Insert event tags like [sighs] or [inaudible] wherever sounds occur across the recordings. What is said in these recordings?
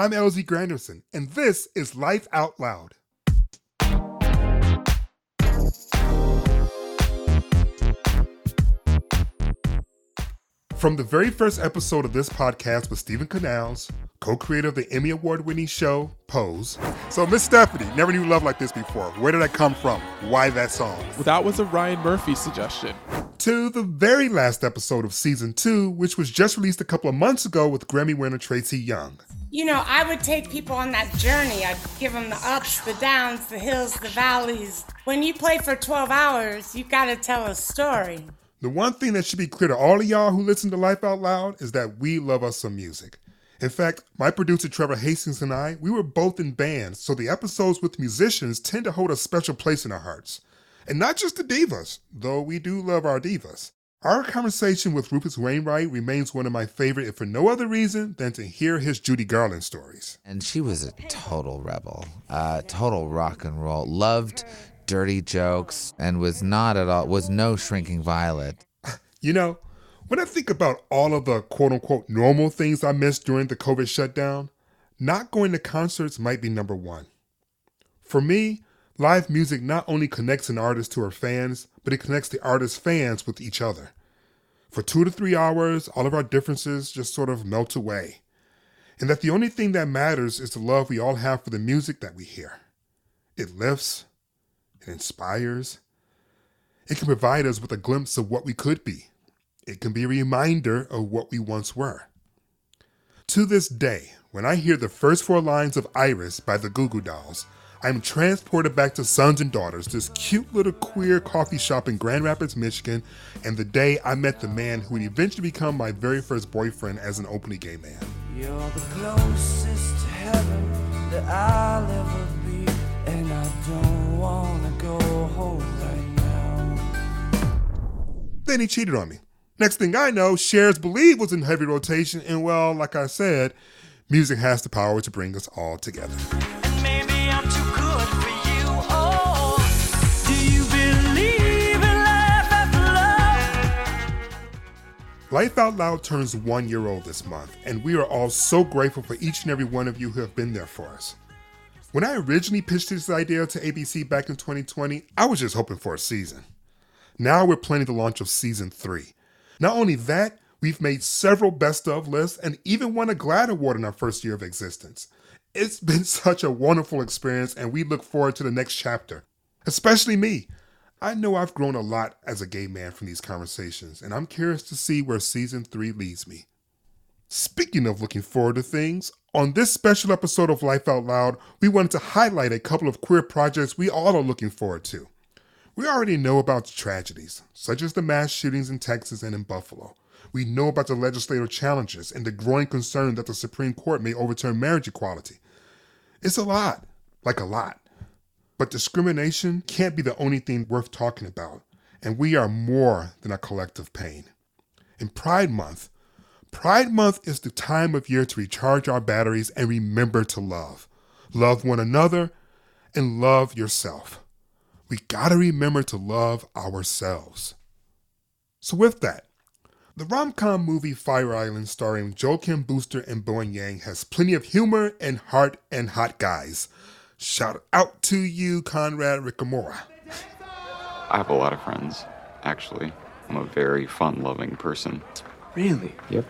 I'm LZ Granderson, and this is Life Out Loud. From the very first episode of this podcast with Steven Canals, co-creator of the Emmy Award-winning show Pose. So, Miss Stephanie, never knew love like this before. Where did I come from? Why that song? Well, that was a Ryan Murphy suggestion. To the very last episode of season two, which was just released a couple of months ago with Grammy winner Tracy Young. You know, I would take people on that journey. I'd give them the ups, the downs, the hills, the valleys. When you play for 12 hours, you've got to tell a story. The one thing that should be clear to all of y'all who listen to Life Out Loud is that we love us some music. In fact, my producer Trevor Hastings and I, we were both in bands, so the episodes with musicians tend to hold a special place in our hearts. And not just the divas, though we do love our divas. Our conversation with Rufus Wainwright remains one of my favorite, if for no other reason than to hear his Judy Garland stories. And she was a total rebel, uh, total rock and roll. Loved dirty jokes and was not at all was no shrinking violet. You know, when I think about all of the quote unquote normal things I missed during the COVID shutdown, not going to concerts might be number one. For me, live music not only connects an artist to her fans, but it connects the artist's fans with each other. For two to three hours, all of our differences just sort of melt away. And that the only thing that matters is the love we all have for the music that we hear. It lifts, it inspires. It can provide us with a glimpse of what we could be. It can be a reminder of what we once were. To this day, when I hear the first four lines of Iris by the Goo Goo Dolls, I'm transported back to Sons and Daughters, this cute little queer coffee shop in Grand Rapids, Michigan, and the day I met the man who would eventually become my very first boyfriend as an openly gay man. You're the closest to heaven that I'll ever be, and I don't wanna go home right now. Then he cheated on me. Next thing I know, Cher's Believe was in heavy rotation, and well, like I said, music has the power to bring us all together. Life Out Loud turns one year old this month, and we are all so grateful for each and every one of you who have been there for us. When I originally pitched this idea to ABC back in 2020, I was just hoping for a season. Now we're planning the launch of season three. Not only that, we've made several best of lists and even won a GLAAD award in our first year of existence. It's been [laughs] such a wonderful experience, and we look forward to the next chapter. Especially me. I know I've grown a lot as a gay man from these conversations, and I'm curious to see where season three leads me. Speaking of looking forward to things, on this special episode of Life Out Loud, we wanted to highlight a couple of queer projects we all are looking forward to. We already know about the tragedies, such as the mass shootings in Texas and in Buffalo. We know about the legislative challenges and the growing concern that the Supreme Court may overturn marriage equality. It's a lot, like a lot. But discrimination can't be the only thing worth talking about, and we are more than a collective pain. In Pride Month, Pride Month is the time of year to recharge our batteries and remember to love. Love one another and love yourself. We gotta remember to love ourselves. So, with that, the rom com movie Fire Island, starring Joel Kim Booster and Bowen Yang, has plenty of humor and heart and hot guys. Shout out to you, Conrad Ricamora. I have a lot of friends, actually. I'm a very fun loving person. Really? Yep.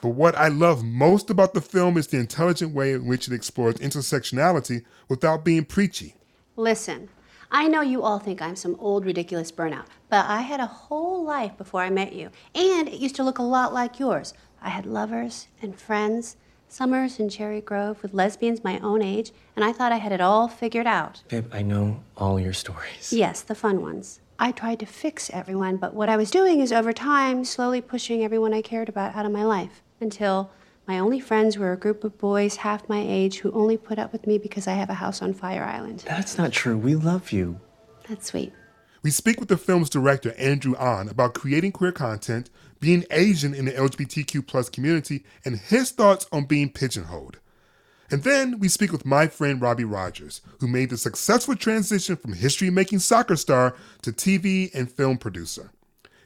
But what I love most about the film is the intelligent way in which it explores intersectionality without being preachy. Listen, I know you all think I'm some old, ridiculous burnout, but I had a whole life before I met you, and it used to look a lot like yours. I had lovers and friends, summers in Cherry Grove with lesbians my own age, and I thought I had it all figured out. Babe, I know all your stories. Yes, the fun ones. I tried to fix everyone, but what I was doing is over time slowly pushing everyone I cared about out of my life until My only friends were a group of boys half my age who only put up with me because I have a house on Fire Island. That's not true. We love you. That's sweet. We speak with the film's director, Andrew Ahn, about creating queer content, being Asian in the LGBTQ plus community, and his thoughts on being pigeonholed. And then we speak with my friend Robbie Rogers, who made the successful transition from history making soccer star to TV and film producer.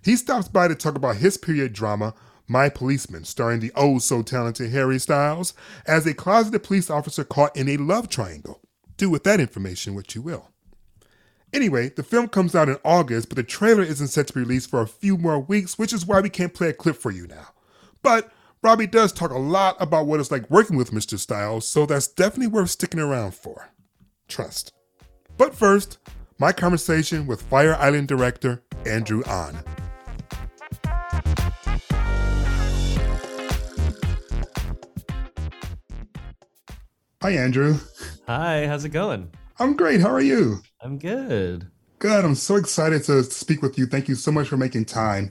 He stops by to talk about his period drama, My Policeman, starring the oh so talented Harry Styles, as a closeted police officer caught in a love triangle. Do with that information what you will. Anyway, the film comes out in August, but the trailer isn't set to be released for a few more weeks, which is why we can't play a clip for you now. But Robbie does talk a lot about what it's like working with Mr. Styles, so that's definitely worth sticking around for. Trust. But first, my conversation with Fire Island director Andrew Ahn. Hi, Andrew. Hi, how's it going? I'm great. How are you? I'm good. Good. I'm so excited to speak with you. Thank you so much for making time.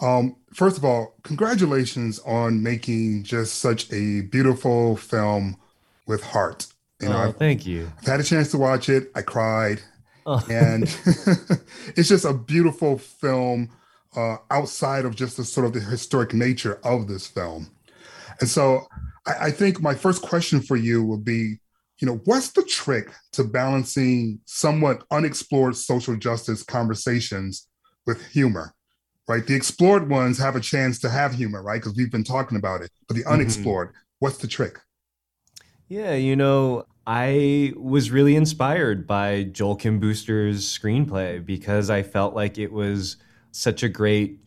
Um, first of all, congratulations on making just such a beautiful film with heart. You know, oh, I've, thank you. I've had a chance to watch it. I cried, oh. and [laughs] [laughs] it's just a beautiful film. Uh, outside of just the sort of the historic nature of this film, and so I, I think my first question for you would be, you know, what's the trick to balancing somewhat unexplored social justice conversations with humor? right? The explored ones have a chance to have humor, right? Because we've been talking about it. But the mm-hmm. unexplored, mm-hmm. what's the trick? Yeah, you know, I was really inspired by Joel Kim Booster's screenplay because I felt like it was such a great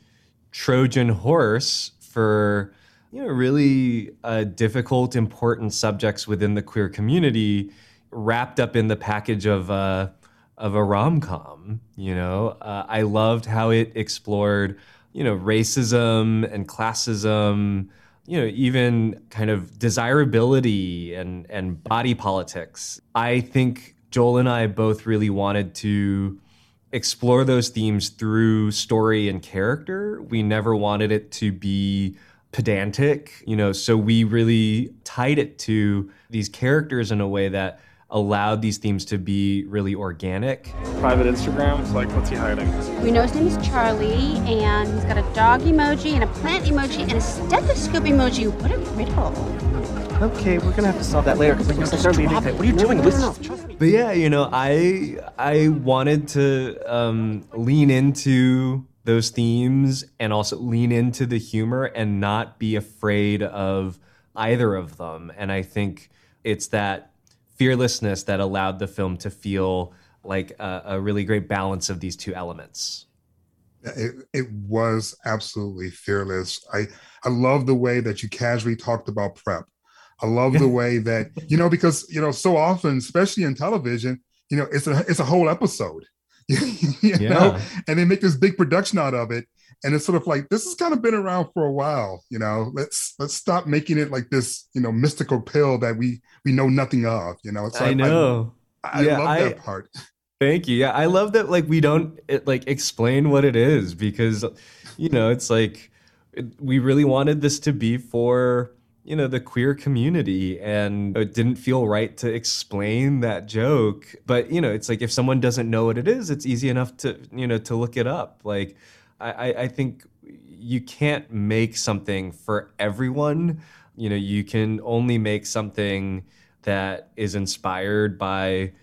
Trojan horse for you know really uh, difficult, important subjects within the queer community, wrapped up in the package of uh, of a rom com. You know, uh, I loved how it explored, you know, racism and classism. You know, even kind of desirability and and body politics. I think Joel and I both really wanted to explore those themes through story and character. We never wanted it to be pedantic, you know, so we really tied it to these characters in a way that allowed these themes to be really organic. Private Instagrams, like what's he hiding? We know his name is Charlie, and he's got a dog emoji and a plant emoji and a stethoscope emoji. What a riddle. Okay, we're gonna have to solve that later because I'm gonna start leaving. What are you doing? No, no, no, but yeah, you know, I I wanted to um, lean into those themes and also lean into the humor and not be afraid of either of them. And I think it's that fearlessness that allowed the film to feel like a, a really great balance of these two elements. It, it was absolutely fearless. I, I love the way that you casually talked about prep. I love the [laughs] way that, you know, because, you know, so often, especially in television, you know, it's a, it's a whole episode, [laughs] you yeah. know, and they make this big production out of it. And it's sort of like this has kind of been around for a while you know? Let's let's stop making it like this you know mystical pill that we we know nothing of you know? So i know i, I yeah, love that part. Thank you. Yeah i love that like we don't it, like explain what it is because you know it's like it, we really wanted this to be for you know the queer community and it didn't feel right to explain that joke but you know it's like if someone doesn't know what it is it's easy enough to you know to look it up like I, I think you can't make something for everyone. You know, you can only make something that is inspired by,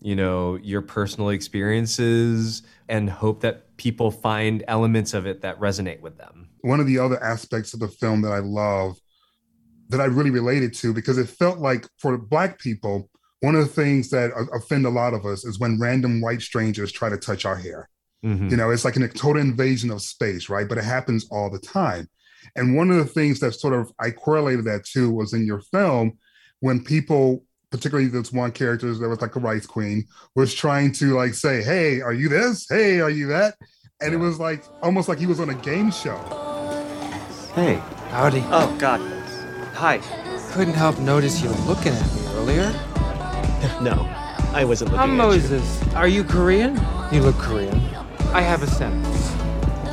you know, your personal experiences and hope that people find elements of it that resonate with them. One of the other aspects of the film that I love that I really related to because it felt like for black people, one of the things that offend a lot of us is when random white strangers try to touch our hair. Mm-hmm. You know, it's like a total invasion of space, right? But it happens all the time. And one of the things that sort of I correlated that to was in your film when people, particularly this one character that was like a rice queen, was trying to like say, "Hey, are you this? Hey, are you that?" And it was like almost like he was on a game show. Hey, howdy. Oh God. Hi. Couldn't help notice you looking at me earlier. [laughs] no, I wasn't looking I'm at Moses. you. Are you Korean? You look Korean. I have a sentence.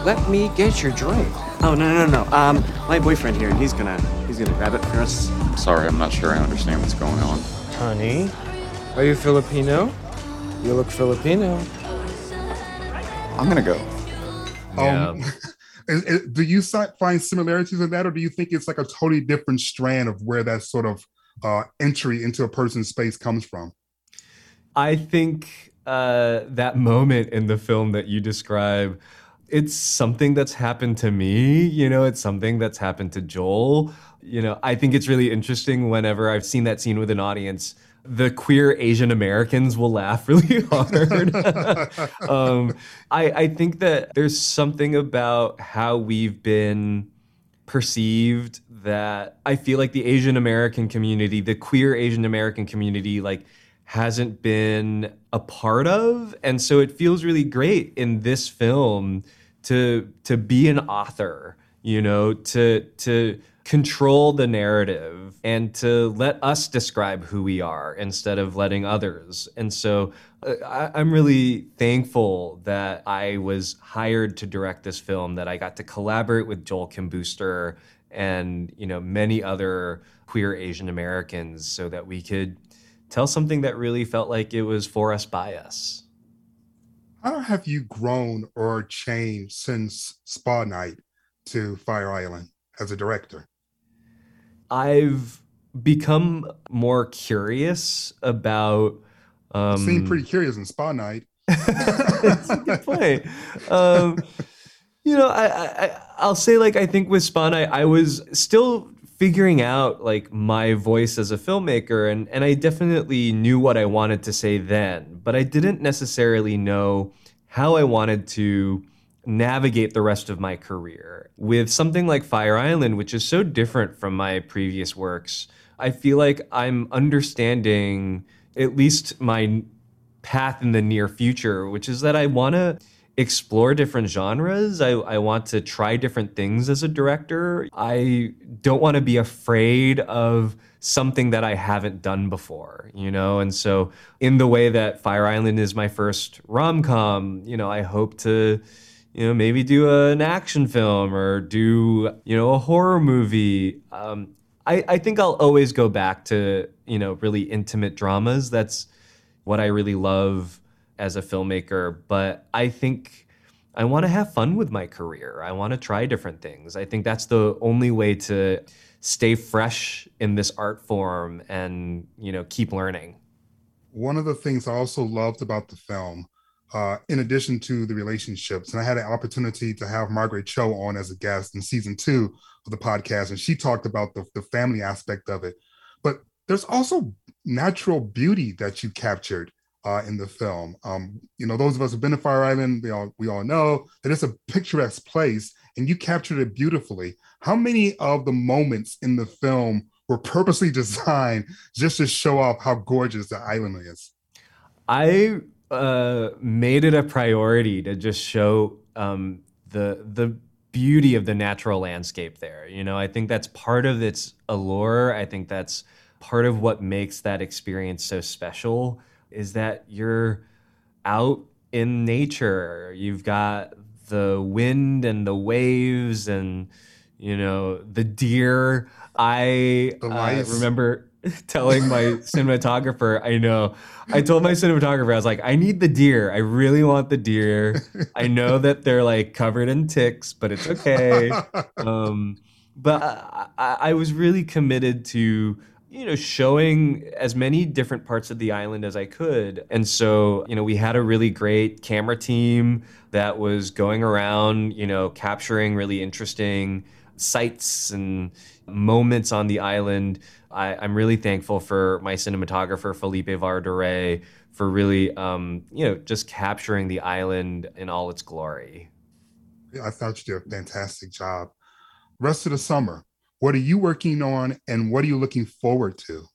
Let me get your drink. Oh no no no. Um, my boyfriend here, and he's gonna he's He's gonna grab it for us. Sorry, I'm not sure I understand what's going on. Honey, are you Filipino? You look Filipino. I'm gonna go. Um, [laughs] is- is- do you find similarities in that, or do you think it's like a totally different strand of where that sort of uh, entry into a person's space comes from? I think uh, that moment in the film that you describe, it's something that's happened to me. You know, it's something that's happened to Joel. You know, I think it's really interesting whenever I've seen that scene with an audience. The queer Asian Americans will laugh really [laughs] hard. [laughs] um, I, I think that there's something about how we've been perceived that I feel like the Asian American community, the queer Asian American community, like hasn't been a part of. And so it feels really great in this film to to be an author, you know, to to control the narrative and to let us describe who we are instead of letting others. And so uh, I, I'm really thankful that I was hired to direct this film, that I got to collaborate with Joel Kim Booster and you know many other queer Asian Americans so that we could tell something that really felt like it was for us by us. How have you grown or changed since Spa Night to Fire Island as a director? I've become more curious about. Um, Seemed pretty curious in Spa Night. [laughs] That's a good point. Um, you know, I, I I- I'll say like I think with Spawn, I, I was still figuring out like my voice as a filmmaker, and and I definitely knew what I wanted to say then, but I didn't necessarily know how I wanted to navigate the rest of my career with something like Fire Island, which is so different from my previous works. I feel like I'm understanding at least my path in the near future, which is that I want to explore different genres. I, I want to try different things as a director. I don't want to be afraid of something that I haven't done before, you know? And so, in the way that Fire Island is my first rom com, you know, I hope to. You know, maybe do an action film or do, you know, a horror movie. Um, I, I think I'll always go back to, you know, really intimate dramas. That's what I really love as a filmmaker. But I think I want to have fun with my career. I want to try different things. I think that's the only way to stay fresh in this art form and, you know, keep learning. One of the things I also loved about the film, uh, in addition to the relationships, and I had an opportunity to have Margaret Cho on as a guest in season two of the podcast, and she talked about the, the family aspect of it. But there's also natural beauty that you captured uh, in the film. Um, you know, those of us who've been to Fire Island, we all we all know that it's a picturesque place, and you captured it beautifully. How many of the moments in the film were purposely [laughs] designed just to show off how gorgeous the island is? I uh, made it a priority to just show um, the the beauty of the natural landscape there. You know, I think that's part of its allure. I think that's part of what makes that experience so special is that you're out in nature. You've got the wind and the waves and you know the deer. I The uh, remember [laughs] telling my cinematographer, I know. I told my cinematographer, I was like, I need the deer. I really want the deer. I know that they're like covered in ticks, but it's okay. [laughs] Um, but I, I, I was really committed to you know showing as many different parts of the island as I could. And so, you know, we had a really great camera team that was going around, you know, capturing really interesting sights and moments on the island. I, I'm really thankful for my cinematographer Felipe Vara de Rey for really, um, you know, just capturing the island in all its glory. I thought you did a fantastic job. Rest of the summer, what are you working on and what are you looking forward to?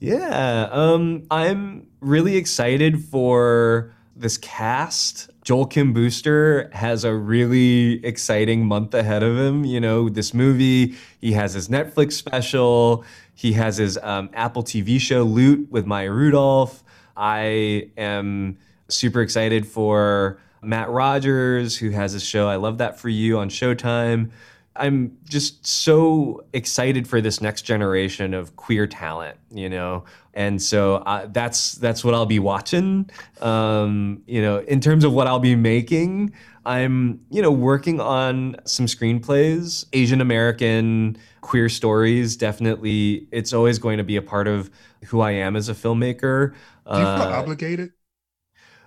Yeah, um, I'm really excited for this cast. Joel Kim Booster has a really exciting month ahead of him. You know, this movie, he has his Netflix special, he has his um, Apple TV show, Loot, with Maya Rudolph. I am super excited for Matt Rogers, who has his show, I Love That For You on Showtime. I'm just so excited for this next generation of queer talent, you know, and so uh, that's that's what I'll be watching. Um, you know, in terms of what I'll be making, I'm you know working on some screenplays, Asian American queer stories. Definitely, it's always going to be a part of who I am as a filmmaker. Do you feel uh, obligated?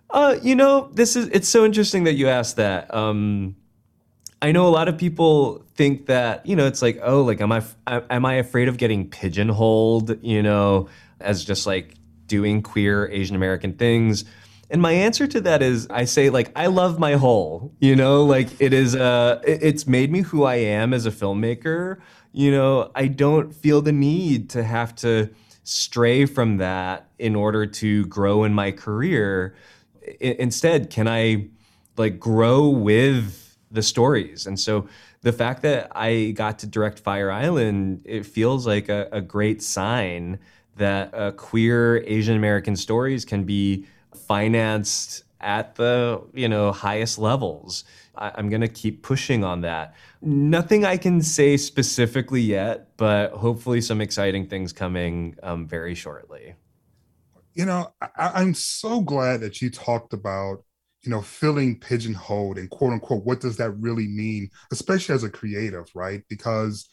Uh, you know, this is it's so interesting that you asked that. Um, I know a lot of people think that you know it's like oh like am I am I afraid of getting pigeonholed you know as just like doing queer Asian American things? And my answer to that is I say like I love my whole you know? Like it is uh it's made me who I am as a filmmaker. You know I don't feel the need to have to stray from that in order to grow in my career. I- instead can I like grow with the stories. And so the fact that I got to direct Fire Island, it feels like a, a great sign that uh, queer Asian American stories can be financed at the you know highest levels. I, I'm going to keep pushing on that. Nothing I can say specifically yet, but hopefully some exciting things coming um, very shortly. You know, I, I'm so glad that you talked about you know, feeling pigeonholed and quote unquote, what does that really mean, especially as a creative, right? Because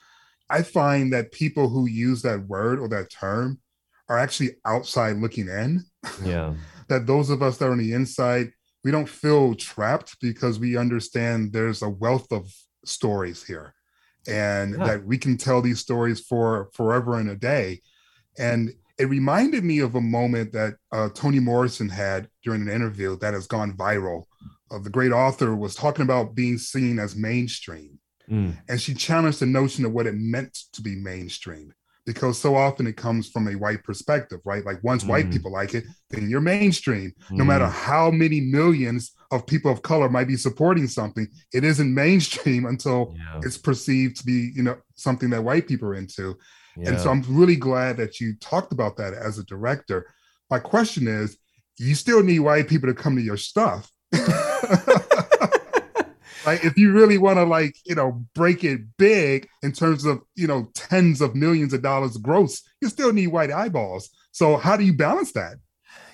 I find that people who use that word or that term are actually outside looking in. Yeah. [laughs] that those of us that are on the inside, we don't feel trapped because we understand there's a wealth of stories here and yeah. that we can tell these stories for forever and a day. And it reminded me of a moment that uh, Toni Morrison had during an interview that has gone viral. Uh, the great author was talking about being seen as mainstream. Mm. And she challenged the notion of what it meant to be mainstream because so often it comes from a white perspective, right? Like once mm. white people like it, then you're mainstream. Mm. No matter how many millions of people of color might be supporting something, it isn't mainstream until yeah. it's perceived to be, you know, something that white people are into. Yeah. And so I'm really glad that you talked about that as a director. My question is, you still need white people to come to your stuff. [laughs] like if you really want to like, you know, break it big in terms of, you know, tens of millions of dollars gross, you still need white eyeballs. So how do you balance that?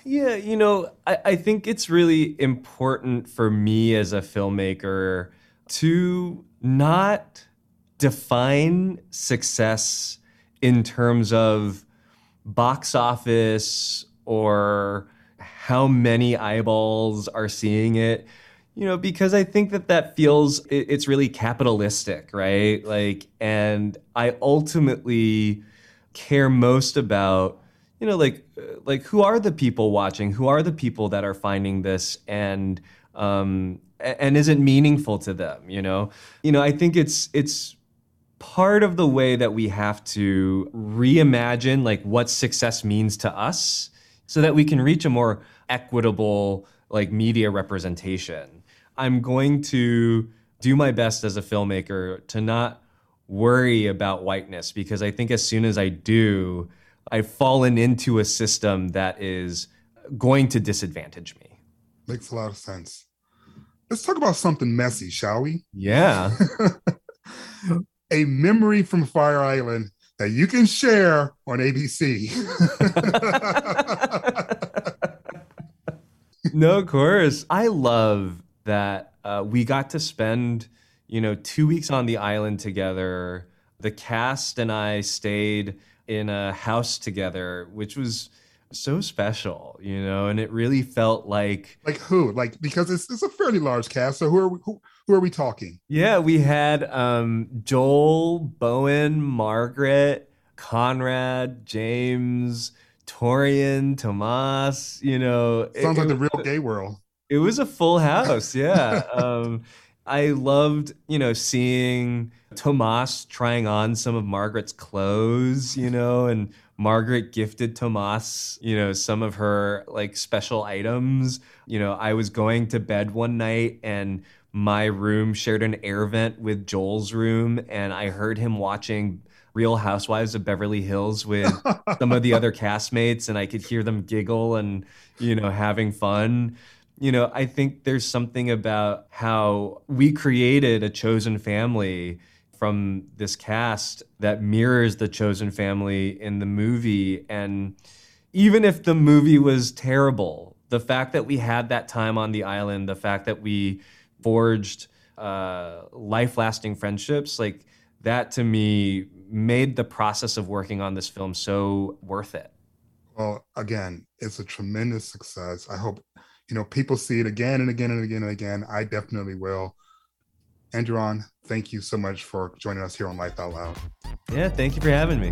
Yeah, you know, I, I think it's really important for me as a filmmaker to not define success in terms of box office or how many eyeballs are seeing it you know because i think that that feels it's really capitalistic right? Like and i ultimately care most about you know like like who are the people watching? Who are the people that are finding this? And um and is it meaningful to them you know? You know i think it's it's part of the way that we have to reimagine like what success means to us so that we can reach a more equitable like media representation. I'm going to do my best as a filmmaker to not worry about whiteness because I think as soon as I do, I've fallen into a system that is going to disadvantage me. Makes a lot of sense. Let's talk about something messy, shall we? Yeah. [laughs] a memory from Fire Island that you can share on ABC. [laughs] no, of course. I love that uh, we got to spend, you know, two weeks on the island together. The cast and I stayed in a house together, which was so special, you know, and it really felt like like who, like because it's it's a fairly large cast. So who are we, who who are we talking? Yeah, we had um, Joel, Bowen, Margaret, Conrad, James, Torian, Tomas. You know, sounds it, like the real gay world. It was a full house. Yeah. um, I loved, you know, seeing Tomas trying on some of Margaret's clothes, you know, and Margaret gifted Tomas, you know, some of her like special items. You know, I was going to bed one night and my room shared an air vent with Joel's room, and I heard him watching Real Housewives of Beverly Hills with [laughs] some of the other castmates, and I could hear them giggle and, you know, having fun. You know, I think there's something about how we created a chosen family from this cast that mirrors the chosen family in the movie and even if the movie was terrible the fact that we had that time on the island the fact that we forged uh, life lasting friendships like that to me made the process of working on this film so worth it Well, again, it's a tremendous success. I hope you know people see it again and again and again and again. I definitely will. Andrew Ahn, thank you so much for joining us here on Life Out Loud. yeah thank you for having me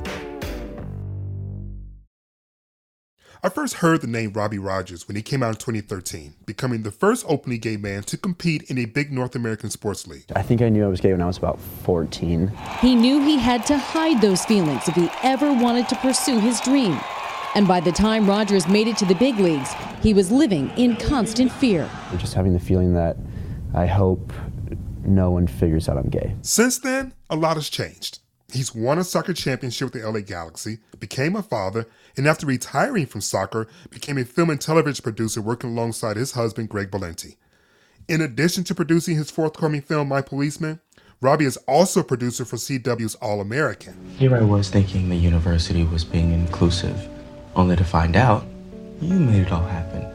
I first heard the name Robbie Rogers when he came out in 2013, becoming the first openly gay man to compete in a big North American sports league. I think I knew I was gay when I was about 14. He knew he had to hide those feelings if he ever wanted to pursue his dream. And by the time Rogers made it to the big leagues, he was living in constant fear. I'm just having the feeling that I hope no one figures out I'm gay. Since then, a lot has changed. He's won a soccer championship with the LA Galaxy, became a father, and after retiring from soccer, became a film and television producer working alongside his husband, Greg Berlanti. In addition to producing his forthcoming film, My Policeman, Robbie is also a producer for CW's All American. Here I was thinking the university was being inclusive, only to find out you made it all happen.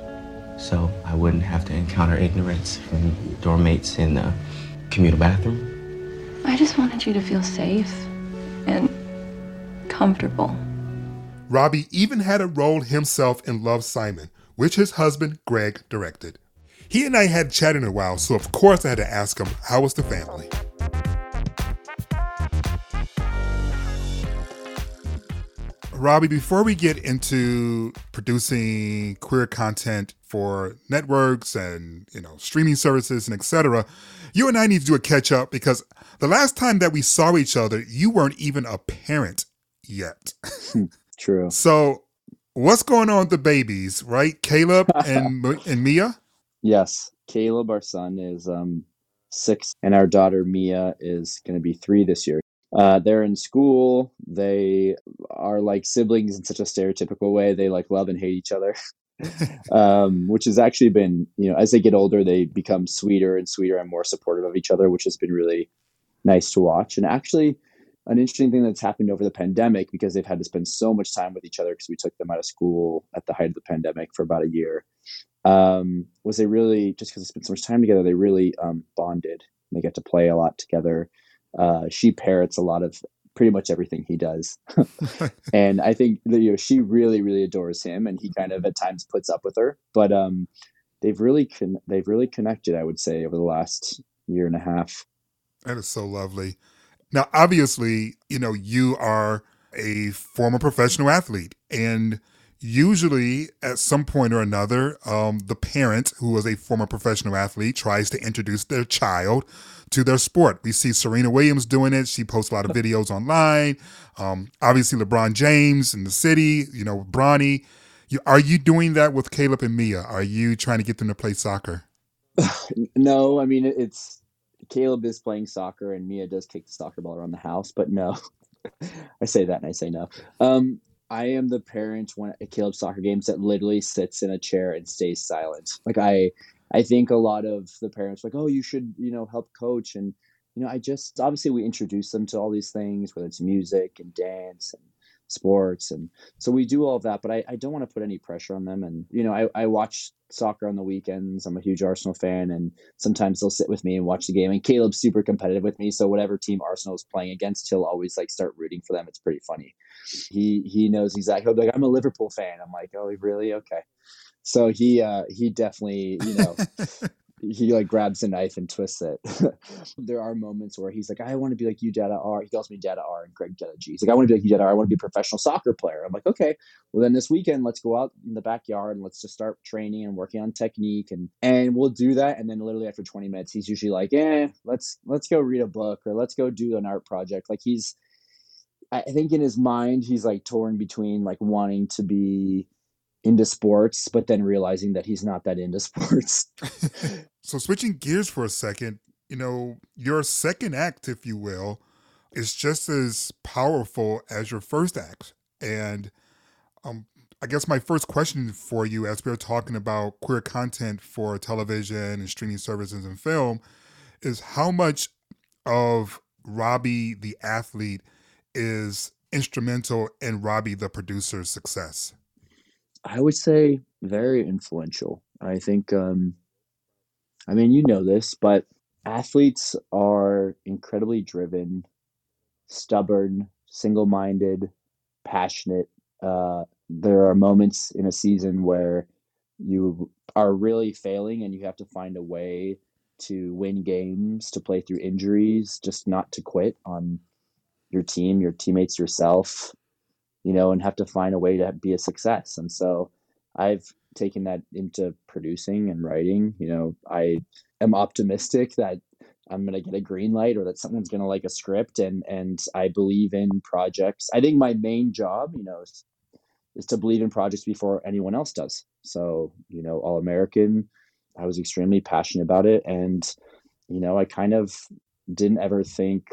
So I wouldn't have to encounter ignorance from dorm mates in the communal bathroom. I just wanted you to feel safe and comfortable. Robbie even had a role himself in Love Simon, which his husband, Greg, directed. He and I had chatted in a while, so of course I had to ask him, how was the family? Robbie, before we get into producing queer content for networks and you know streaming services and etc., you and I need to do a catch up because the last time that we saw each other, you weren't even a parent yet. True. So, what's going on with the babies, right? Caleb [laughs] and and Mia. Yes, Caleb, our son, is um, six, and our daughter Mia is going to be three this year. Uh, they're in school. They are like siblings in such a stereotypical way. They like love and hate each other, [laughs] um, which has actually been, you know, as they get older, they become sweeter and sweeter and more supportive of each other, which has been really nice to watch. And actually, an interesting thing that's happened over the pandemic because they've had to spend so much time with each other because we took them out of school at the height of the pandemic for about a year. Um, was they really just because they spent so much time together, they really um, bonded. They get to play a lot together. Uh, she parrots a lot of pretty much everything he does, [laughs] [laughs] and I think that you know she really really adores him, and he kind of at times puts up with her. But um, they've really con- they've really connected. I would say over the last year and a half. That is so lovely. Now, obviously, you know, you are a former professional athlete, and usually at some point or another, um, the parent who was a former professional athlete tries to introduce their child to their sport. We see Serena Williams doing it. She posts a lot of [laughs] videos online. Um, obviously, LeBron James in the city, you know, Bronny. You, are you doing that with Caleb and Mia? Are you trying to get them to play soccer? [sighs] no, I mean it's Caleb is playing soccer and Mia does kick the soccer ball around the house, but no. [laughs] I say that and I say no. Um, I am the parent when at Caleb's soccer games that literally sits in a chair and stays silent. Like I I think a lot of the parents like, oh, you should, you know, help coach. And, you know, I just obviously we introduce them to all these things, whether it's music and dance and sports. And so we do all of that, but I, I don't want to put any pressure on them. And, you know, I, I watch soccer on the weekends. I'm a huge Arsenal fan, and sometimes they'll sit with me and watch the game. And Caleb's super competitive with me, so whatever team Arsenal is playing against, he'll always like start rooting for them. It's pretty funny. He he knows exactly. He'll be like, "I'm a Liverpool fan." I'm like, "Oh, really? Okay." So he uh he definitely you know. [laughs] he like grabs a knife and twists it. [laughs] there are moments where he's like, I want to be like you, Dada R. He calls me Dada R and Greg Dada G. He's like, I want to be like you, Dada R. I want to be a professional soccer player. I'm like, okay, well then this weekend let's go out in the backyard and let's just start training and working on technique and and we'll do that. And then literally after 20 minutes, he's usually like, eh, let's let's go read a book or let's go do an art project. Like he's I think in his mind he's like torn between like wanting to be into sports, but then realizing that he's not that into [laughs] sports. [laughs] so switching gears for a second, you know, your second act, if you will, is just as powerful as your first act. And um, I guess my first question for you, as we are talking about queer content for television and streaming services and film, is how much of Robbie the athlete is instrumental in Robbie the producer's success? I would say very influential. I think, um, I mean, you know this, but athletes are incredibly driven, stubborn, single minded, passionate. Uh, there are moments in a season where you are really failing and you have to find a way to win games, to play through injuries, just not to quit on your team, your teammates, yourself you know, and have to find a way to be a success. And so I've taken that into producing and writing. You know, I am optimistic that I'm gonna get a green light or that someone's gonna like a script and and I believe in projects. I think my main job, you know, is, is to believe in projects before anyone else does. So, you know, All American, I was extremely passionate about it and you know, I kind of didn't ever think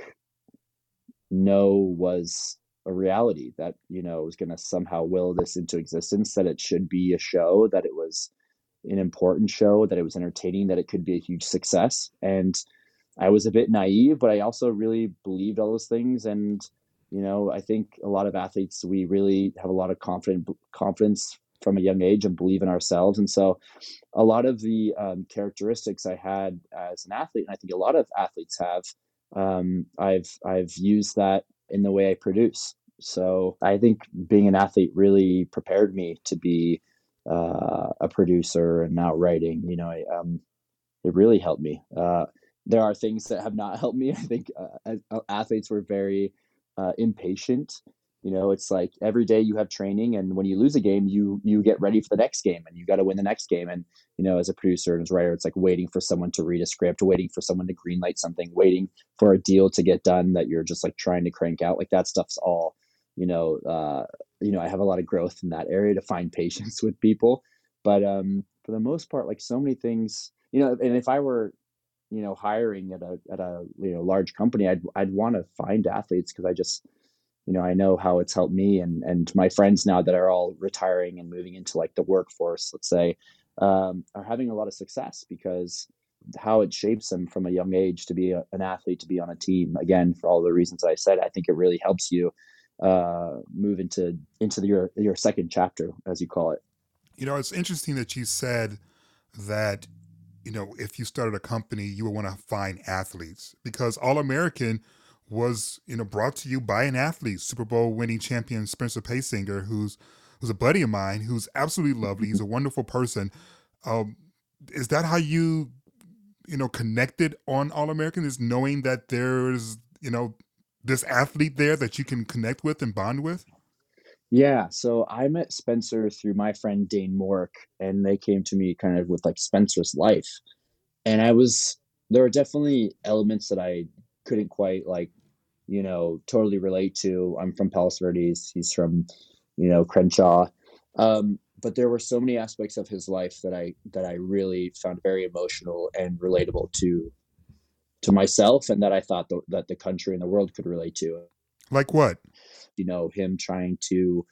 no was a reality that you know was going to somehow will this into existence that it should be a show that it was an important show that it was entertaining that it could be a huge success. And i was a bit naive but i also really believed all those things. And you know i think a lot of athletes we really have a lot of confident confidence from a young age and believe in ourselves. And so a lot of the um, characteristics i had as an athlete and i think a lot of athletes have um, i've i've used that in the way I produce. So I think being an athlete really prepared me to be uh, a producer and now writing. You know, I, um, it really helped me. Uh, there are things that have not [laughs] helped me. I think uh, athletes were very uh, impatient you know, it's like every day you have training, and when you lose a game, you you get ready for the next game, and you got to win the next game. And you know, as a producer and as a writer, it's like waiting for someone to read a script, waiting for someone to greenlight something, waiting for a deal to get done that you're just like trying to crank out. Like that stuff's all, you know, uh, you know, I have a lot of growth in that area to find [laughs] patience with people, but um, for the most part, like so many things, you know, and if I were you know hiring at a at a you know large company i'd i'd want to find athletes because i just you know i know how it's helped me and and my friends now that are all retiring and moving into like the workforce let's say um, are having a lot of success because how it shapes them from a young age to be a, an athlete to be on a team again for all the reasons that i said i think it really helps you uh, move into into the, your your second chapter as you call it. You know it's interesting that you said that you know if you started a company you would want to find athletes because all american was you know brought to you by an athlete, Super Bowl winning champion Spencer Paysinger, who's who's a buddy of mine, who's absolutely lovely. He's a wonderful person. Um, is that how you you know connected on All American? Is knowing that there's you know this athlete there that you can connect with and bond with? Yeah, so I met Spencer through my friend Dane Mork, and they came to me kind of with like Spencer's life. And I was, there were definitely elements that I couldn't quite like you know, totally relate to. I'm from Palos Verdes. He's from, you know, Crenshaw. Um, but there were so many aspects of his life that I that I really found very emotional and relatable to to myself, and that I thought the, that the country and the world could relate to. Like what? You know, him trying to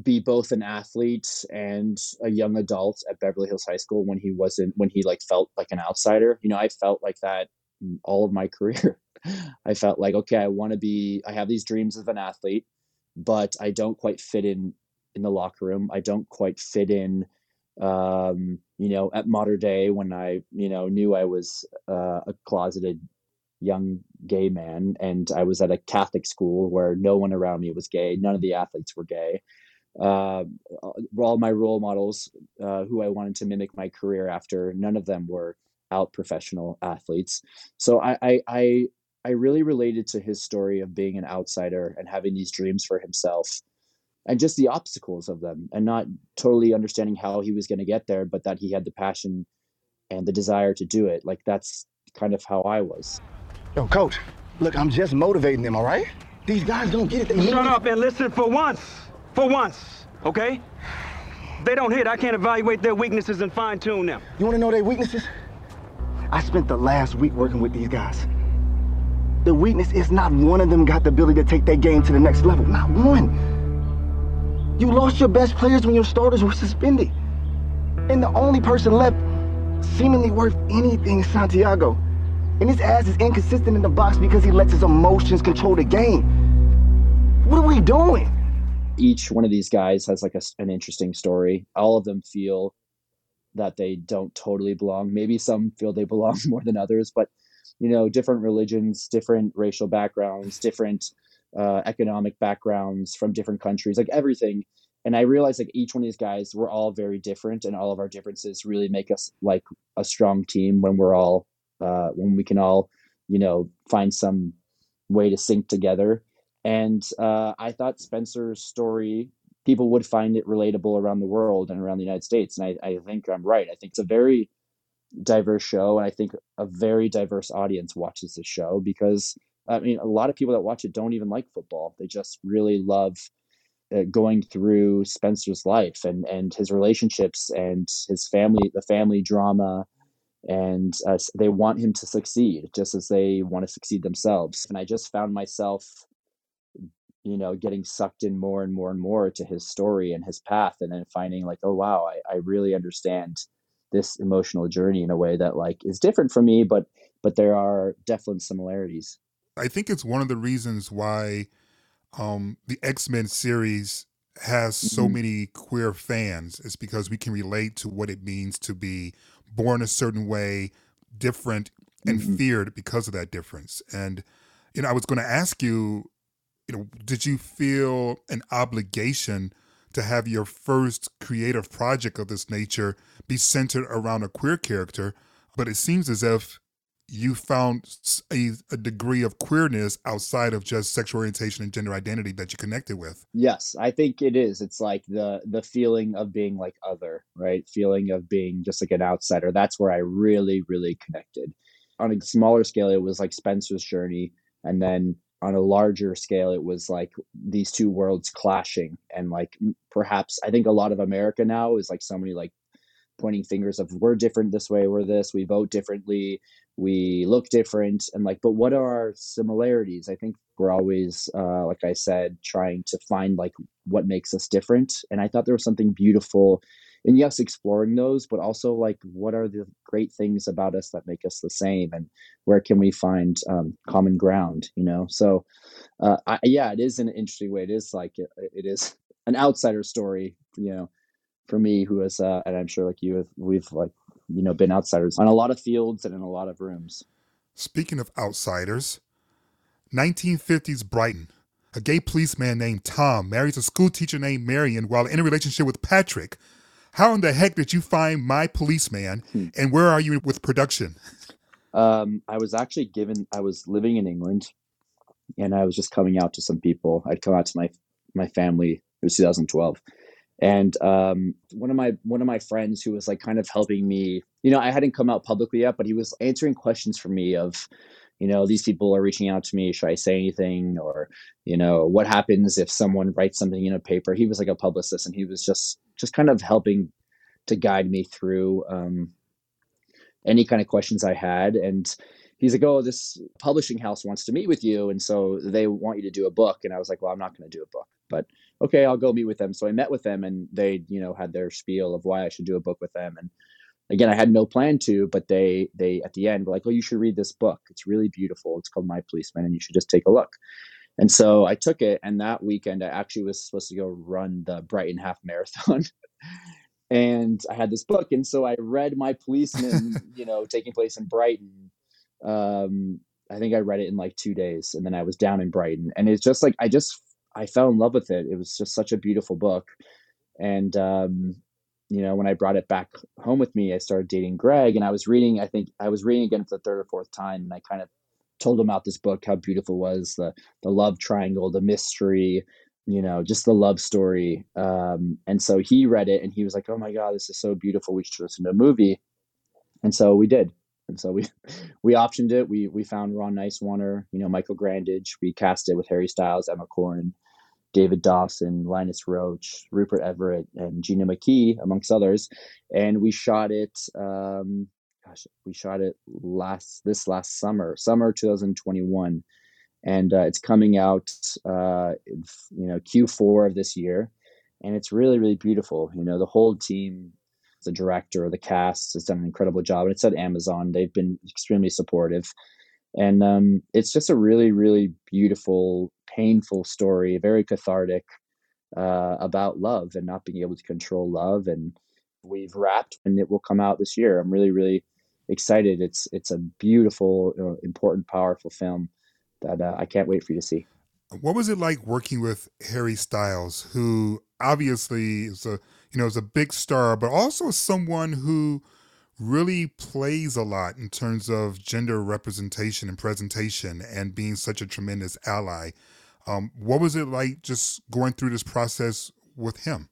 be both an athlete and a young adult at Beverly Hills High School when he wasn't when he like felt like an outsider. You know, I felt like that all of my [laughs] career. I felt like, okay, I want to be, I have these dreams of an athlete, but I don't quite fit in in the locker room. I don't quite fit in, um, you know, at Mater Dei when I, you know, knew I was uh, a closeted young gay man and I was at a Catholic school where no one around me was gay. None of the athletes were gay. Uh, all my role models, uh, who I wanted to mimic my career after, none of them were out professional athletes. So I, I, I, I really related to his story of being an outsider and having these dreams for himself and just the obstacles of them and not totally understanding how he was going to get there, but that he had the passion and the desire to do it. Like that's kind of how I was. Yo, coach, look, I'm just motivating them, all right? These guys don't get it. They Shut up and listen for once. For once, okay? They don't hit. I can't evaluate their weaknesses and fine tune them. You want to know their weaknesses? I spent the last week working with these guys. The weakness is not one of them got the ability to take their game to the next level. Not one. You lost your best players when your starters were suspended. And the only person left seemingly worth anything is Santiago. And his ass is inconsistent in the box because he lets his emotions control the game. What are we doing? Each one of these guys has like a, an interesting story. All of them feel that they don't totally belong. Maybe some feel they belong [laughs] more than others, but you know, different religions, different racial backgrounds, different uh, economic backgrounds from different countries, like everything. And I realized like each one of these guys, we're all very different, and all of our differences really make us like a strong team when we're all uh, when we can all, you know, find some way to sync together. And uh, I thought Spencer's story, people would find it relatable around the world and around the United States. And I, I think I'm right. I think it's a very diverse show. And I think a very diverse audience watches this show because, I mean, a lot of people that watch it don't even like football. They just really love uh, going through Spencer's life and, and his relationships and his family, the family drama and uh, they want him to succeed just as they want to succeed themselves and i just found myself you know getting sucked in more and more and more to his story and his path and then finding like oh wow i, I really understand this emotional journey in a way that like is different for me but but there are definite similarities i think it's one of the reasons why um the x-men series has so Mm-hmm. many queer fans is because we can relate to what it means to be born a certain way, different, and Mhm. feared because of that difference. And you know, I was going to ask you, you know, did you feel an obligation to have your first creative project of this nature be centered around a queer character? But it seems as if you found a degree of queerness outside of just sexual orientation and gender identity that you connected with. yes i think it is it's like the the feeling of being like other right feeling of being just like an outsider that's where i really really connected on a smaller scale it was like spencer's journey and then on a larger scale it was like these two worlds clashing and like perhaps i think a lot of america now is like so many like pointing fingers of we're different this way we're this we vote differently we look different and like but what are our similarities? I think we're always uh, like i said trying to find like what makes us different and i thought there was something beautiful and yes exploring those but also like what are the great things about us that make us the same and where can we find um, common ground you know so uh, I, yeah it is an interesting way it is like it, it is [laughs] an outsider story you know for me who is uh, and i'm sure like you have we've like you know been outsiders on a lot of fields and in a lot of rooms Speaking of outsiders, 1950s Brighton. A gay policeman named Tom marries a school teacher named Marion while in a relationship with Patrick. How in the heck did you find my policeman, and where are you with production? um, i was actually given i was living in england and i was just coming out to some people. I'd come out to my my family it was 2012 and um, one of my one of my friends who was like kind of helping me you know i hadn't come out publicly yet but he was answering questions for me of you know these people are reaching out to me should i say anything? Or you know what happens if someone writes something in a paper? He was like a publicist and he was just just kind of helping to guide me through um, any kind of questions i had. And he's like oh this publishing house wants to meet with you and so they want you to do a book. And i was like well i'm not going to do a book but okay i'll go meet with them. So i met with them and they you know had their spiel of why i should do a book with them. And again i had no plan to but they they at the end were like oh you should read this book. It's really beautiful. It's called my policeman and you should just take a look. And so i took it and that weekend i actually was supposed to go run the brighton half marathon. [laughs] And i had this book and so i read my policeman [laughs] you know taking place in brighton. Um i think i read it in like two days and then i was down in brighton. And it's just like i just i fell in love with it. It was just such a beautiful book. And um you know, when I brought it back home with me, I started dating Greg, and I was reading. I think I was reading again for the third or fourth time, and I kind of told him about this book, how beautiful it was, the the love triangle, the mystery, you know, just the love story. Um, and so he read it, and he was like, "Oh my god, this is so beautiful. We should listen to a movie." And so we did. And so we [laughs] we optioned it. We we found Ron Nyswaner, you know, Michael Grandage. We cast it with Harry Styles, Emma Corrin, David Dawson, Linus Roache, Rupert Everett, and Gina McKee, amongst others. And we shot it. Um, gosh, we shot it last this last summer, summer 2021, and uh, it's coming out, uh, you know, Q4 of this year, and it's really really beautiful. You know, the whole team, the director, the cast has done an incredible job, and it's at Amazon. They've been extremely supportive and um, it's just a really really beautiful painful story very cathartic uh, about love and not being able to control love and we've wrapped and it will come out this year. I'm really really excited. It's it's a beautiful uh, important powerful film that uh, i can't wait for you to see. What was it like working with harry styles who obviously is a you know is a big star but also someone who really plays a lot in terms of gender representation and presentation and being such a tremendous ally. Um, what was it like just going through this process with him?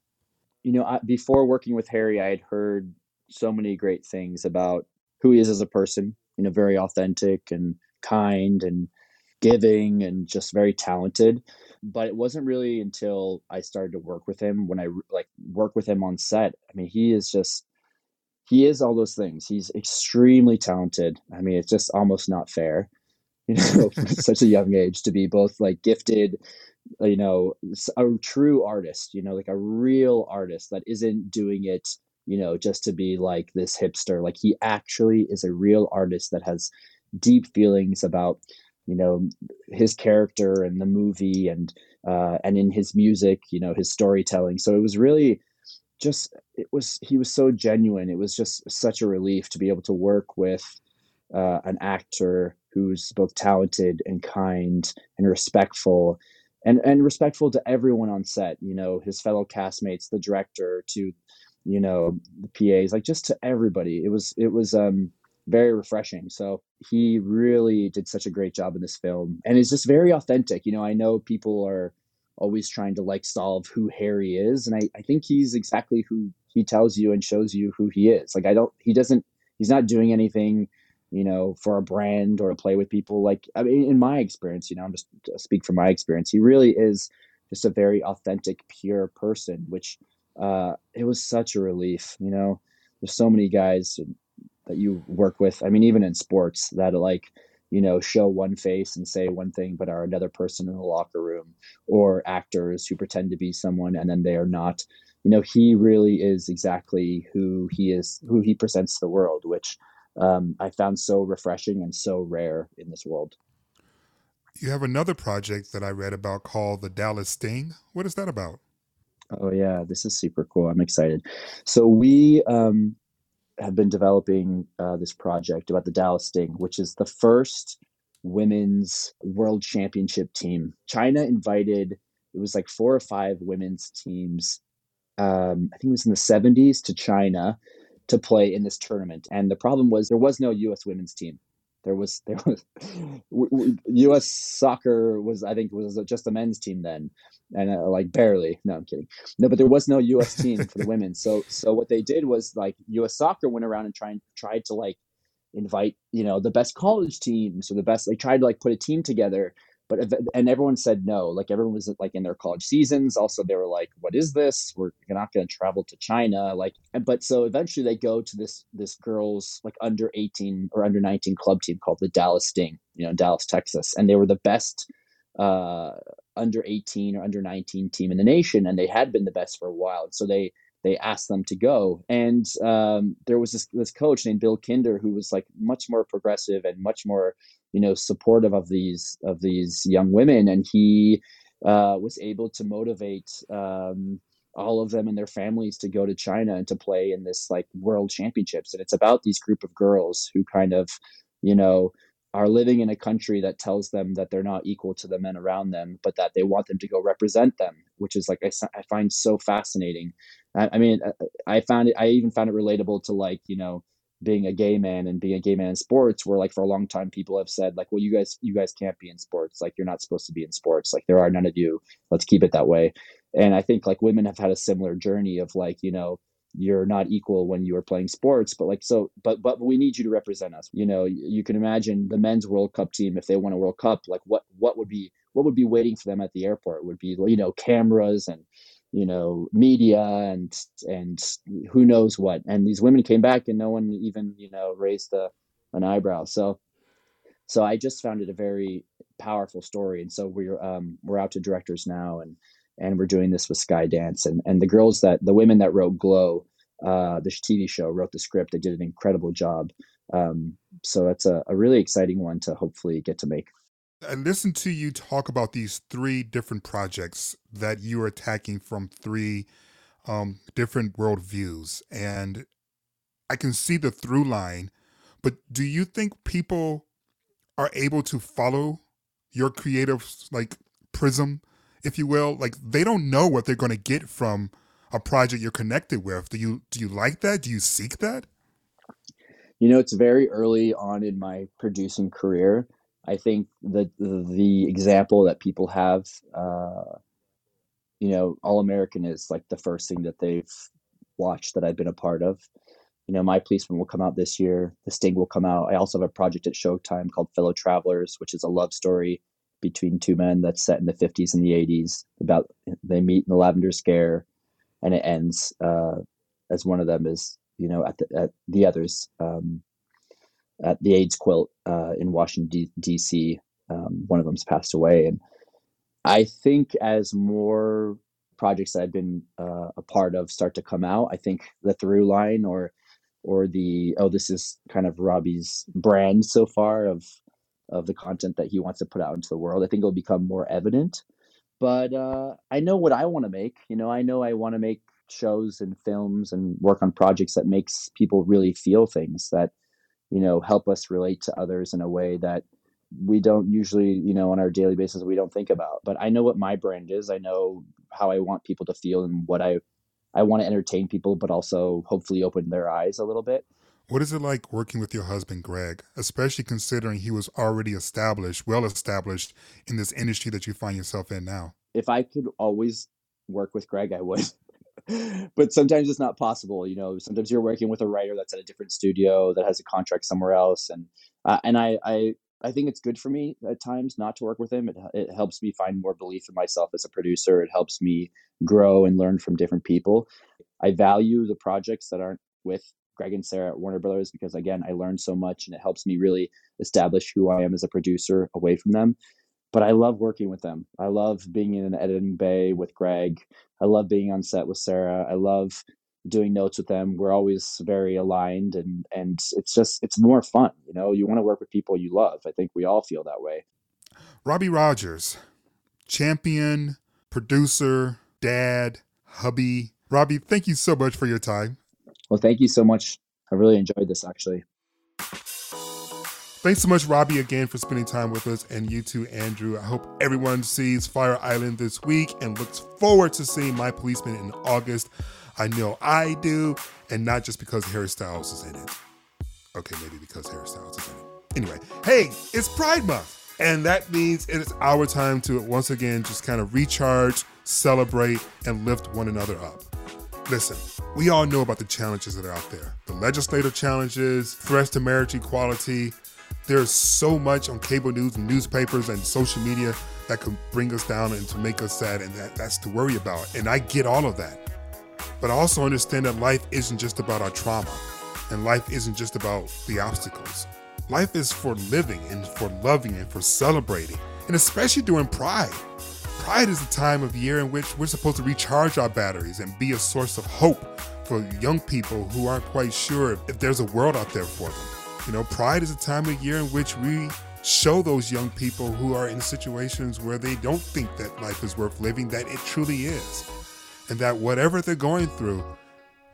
You know, I, before working with Harry, I had heard so many great things about who he is as a person, you know, very authentic and kind and giving and just very talented but it wasn't really until i started to work with him when i like work with him on set i mean he is just he is all those things. He's extremely talented. I mean, it's just almost not fair, you know, [laughs] such a young age to be both like gifted, uh, you know, a true artist, you know, like a real artist that isn't doing it, you know, just to be like this hipster. Like he actually is a real artist that has deep feelings about, you know, his character and the movie and uh, and in his music, you know, his storytelling. So it was really just it was he was so genuine it was just such a relief to be able to work with uh, an actor who's both talented and kind and respectful and and respectful to everyone on set you know his fellow castmates the director to you know the pas like just to everybody it was it was um very refreshing so he really did such a great job in this film and it's just very authentic you know i know people are always trying to like solve who Harry is. And I, I think he's exactly who he tells you and shows you who he is. Like I don't he doesn't he's not doing anything, you know, for a brand or to play with people. Like I mean in my experience, you know, I'm just to speak from my experience. He really is just a very authentic, pure person, which uh it was such a relief, you know. There's so many guys that you work with. I mean, even in sports that like you know, show one face and say one thing, but are another person in the locker room, or actors who pretend to be someone and then they are not. You know, he really is exactly who he is, who he presents to the world, which um, I found so refreshing and so rare in this world. You have another project that I read about called the Dallas Sting. What is that about? Oh yeah, this is super cool. I'm excited. So we um, have been developing uh, this project about the Dallas Sting, which is the first women's world championship team. China invited, it was like four or five women's teams, um, I think it was in the 70s to China to play in this tournament. And the problem was there was no U.S. women's team. There was there was [laughs] U.S. soccer was I think was just a men's team then, and uh, like barely. No, I'm kidding. No, but there was no U.S. team for the women. So so what they did was like U.S. soccer went around and tried tried to like invite you know the best college teams or the best. They tried to like put a team together, but and everyone said no like everyone was like in their college seasons. Also they were like what is this? We're not going to travel to china like but so eventually they go to this this girls like under 18 or under 19 club team called the dallas sting you know dallas texas. And they were the best uh under 18 or under 19 team in the nation and they had been the best for a while. So they they asked them to go. And um, there was this, this coach named Bill Kinder who was like much more progressive and much more, you know, supportive of these of these young women, and he uh, was able to motivate. Um, all of them and their families to go to China and to play in this like world championships. And it's about these group of girls who kind of, you know, are living in a country that tells them that they're not equal to the men around them, but that they want them to go represent them, which is like I, I find so fascinating. I, I mean, I found it. I even found it relatable to like you know being a gay man and being a gay man in sports where like for a long time people have said like well you guys you guys can't be in sports like you're not supposed to be in sports like there are none of you let's keep it that way and i think like women have had a similar journey of like you know you're not equal when you are playing sports but like so but but we need you to represent us. You know you can imagine the men's world cup team if they won a world cup like what what would be what would be waiting for them at the airport? Would be you know cameras and you know media and and who knows what. And these women came back and no one even you know raised a, an eyebrow. So so i just found it a very powerful story. And so we're um we're out to directors now and and we're doing this with skydance and and the girls that the women that wrote glow uh the tv show wrote the script. They did an incredible job. Um so that's a, a really exciting one to hopefully get to make. I listened to you talk about these three different projects that you are attacking from three um, different worldviews, and I can see the through line. But do you think people are able to follow your creative like prism, if you will? Like they don't know what they're going to get from a project you're connected with. Do you do you like that? Do you seek that? You know, it's very early on in my producing career I think the the example that people have, uh, you know, All American is like the first thing that they've watched that I've been a part of. You know, My Policeman will come out this year. The Sting will come out. I also have a project at Showtime called Fellow Travelers, which is a love story between two men that's set in the 50s and the 80s. About they meet in the Lavender Scare, and it ends uh, as one of them is you know at the at the others um, at the AIDS quilt uh, in Washington D.C. Um, one of them's passed away, and I think as more projects that I've been uh, a part of start to come out, I think the through line or or the oh this is kind of Robbie's brand so far of of the content that he wants to put out into the world. I think it'll become more evident. But uh, I know what I want to make. You know, I know I want to make shows and films and work on projects that makes people really feel things that you know help us relate to others in a way that we don't usually you know on our daily basis we don't think about but i know what my brand is i know how i want people to feel and what i i want to entertain people but also hopefully open their eyes a little bit what is it like working with your husband greg especially considering he was already established well established in this industry that you find yourself in now if i could always work with greg i would [laughs] but sometimes it's not possible. You know, sometimes you're working with a writer that's at a different studio that has a contract somewhere else, and uh, and I, I I think it's good for me at times not to work with him. It it helps me find more belief in myself as a producer. It helps me grow and learn from different people. I value the projects that aren't with Greg and Sarah at Warner Brothers because again, I learned so much and it helps me really establish who I am as a producer away from them but I love working with them. I love being in an editing bay with Greg. I love being on set with Sarah. I love doing notes with them. We're always very aligned and and it's just it's more fun, you know. You want to work with people you love. I think we all feel that way. Robbie Rogers, champion, producer, dad, hubby. Robbie, thank you so much for your time. Well, thank you so much. I really enjoyed this actually. Thanks so much, Robbie, again for spending time with us, and you too, Andrew. I hope everyone sees Fire Island this week and looks forward to seeing My Policeman in August. I know I do, and not just because Harry Styles is in it. Okay, maybe because Harry Styles is in it. Anyway, hey, it's Pride Month, and that means it is our time to once again just kind of recharge, celebrate, and lift one another up. Listen, we all know about the challenges that are out there the legislative challenges, threats to marriage equality, there's so much on cable news and newspapers and social media that can bring us down and to make us sad, and that, that's to worry about. And I get all of that. But I also understand that life isn't just about our trauma, and life isn't just about the obstacles. Life is for living and for loving and for celebrating, and especially during Pride. Pride is the time of year in which we're supposed to recharge our batteries and be a source of hope for young people who aren't quite sure if there's a world out there for them. You know, Pride is a time of year in which we show those young people who are in situations where they don't think that life is worth living that it truly is. And that whatever they're going through,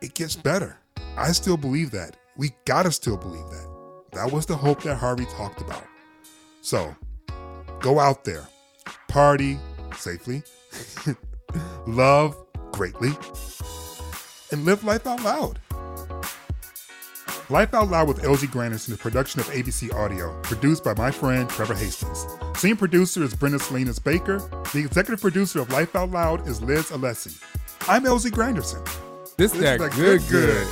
it gets better. I still believe that. We gotta still believe that. That was the hope that Harvey talked about. So go out there, party safely, [laughs] love greatly, and live life out loud. Life Out Loud with LZ Granderson is a production of ABC Audio, produced by my friend Trevor Hastings. Senior producer is Brenda Salinas Baker. The executive producer of Life Out Loud is Liz Alessi. I'm LZ Granderson. This, is that good, good.